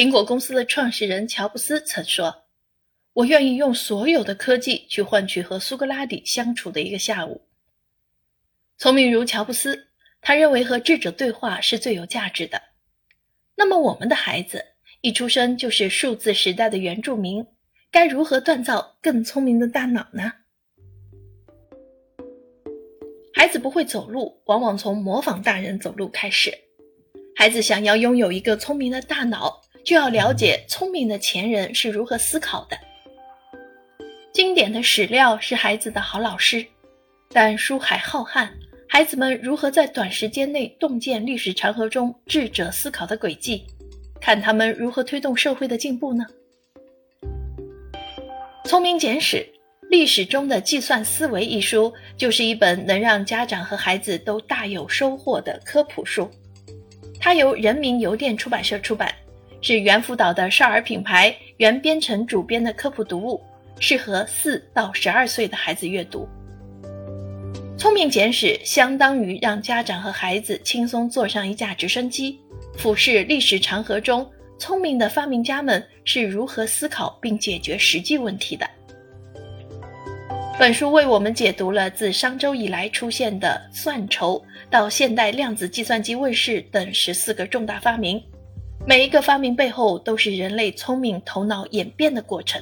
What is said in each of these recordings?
苹果公司的创始人乔布斯曾说：“我愿意用所有的科技去换取和苏格拉底相处的一个下午。”聪明如乔布斯，他认为和智者对话是最有价值的。那么，我们的孩子一出生就是数字时代的原住民，该如何锻造更聪明的大脑呢？孩子不会走路，往往从模仿大人走路开始。孩子想要拥有一个聪明的大脑，就要了解聪明的前人是如何思考的。经典的史料是孩子的好老师，但书海浩瀚。孩子们如何在短时间内洞见历史长河中智者思考的轨迹？看他们如何推动社会的进步呢？《聪明简史：历史中的计算思维》一书就是一本能让家长和孩子都大有收获的科普书。它由人民邮电出版社出版，是猿辅导的少儿品牌原编程主编的科普读物，适合四到十二岁的孩子阅读。聪明简史相当于让家长和孩子轻松坐上一架直升机，俯视历史长河中聪明的发明家们是如何思考并解决实际问题的。本书为我们解读了自商周以来出现的算筹，到现代量子计算机问世等十四个重大发明，每一个发明背后都是人类聪明头脑演变的过程。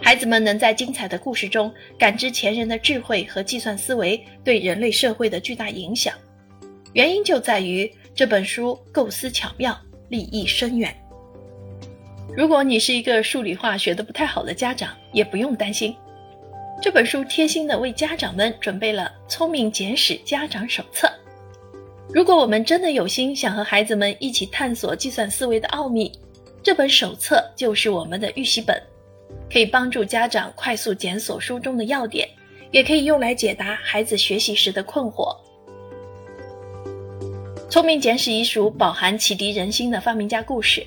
孩子们能在精彩的故事中感知前人的智慧和计算思维对人类社会的巨大影响，原因就在于这本书构思巧妙，立意深远。如果你是一个数理化学得不太好的家长，也不用担心，这本书贴心的为家长们准备了《聪明简史家长手册》。如果我们真的有心想和孩子们一起探索计算思维的奥秘，这本手册就是我们的预习本。可以帮助家长快速检索书中的要点，也可以用来解答孩子学习时的困惑。《聪明简史》一书饱含启迪人心的发明家故事，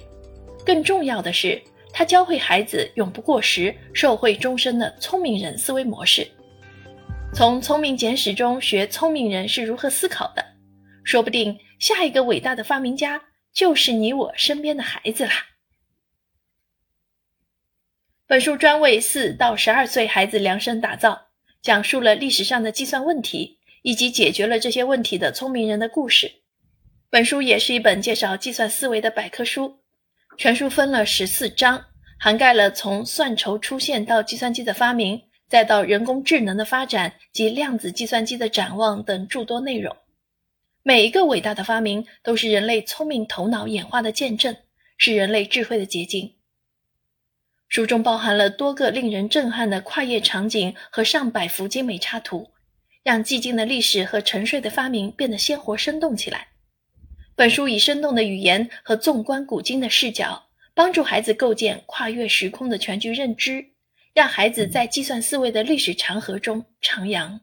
更重要的是，它教会孩子永不过时、受惠终身的聪明人思维模式。从《聪明简史》中学聪明人是如何思考的，说不定下一个伟大的发明家就是你我身边的孩子啦。本书专为四到十二岁孩子量身打造，讲述了历史上的计算问题以及解决了这些问题的聪明人的故事。本书也是一本介绍计算思维的百科书，全书分了十四章，涵盖了从算筹出现到计算机的发明，再到人工智能的发展及量子计算机的展望等诸多内容。每一个伟大的发明都是人类聪明头脑演化的见证，是人类智慧的结晶。书中包含了多个令人震撼的跨越场景和上百幅精美插图，让寂静的历史和沉睡的发明变得鲜活生动起来。本书以生动的语言和纵观古今的视角，帮助孩子构建跨越时空的全局认知，让孩子在计算思维的历史长河中徜徉。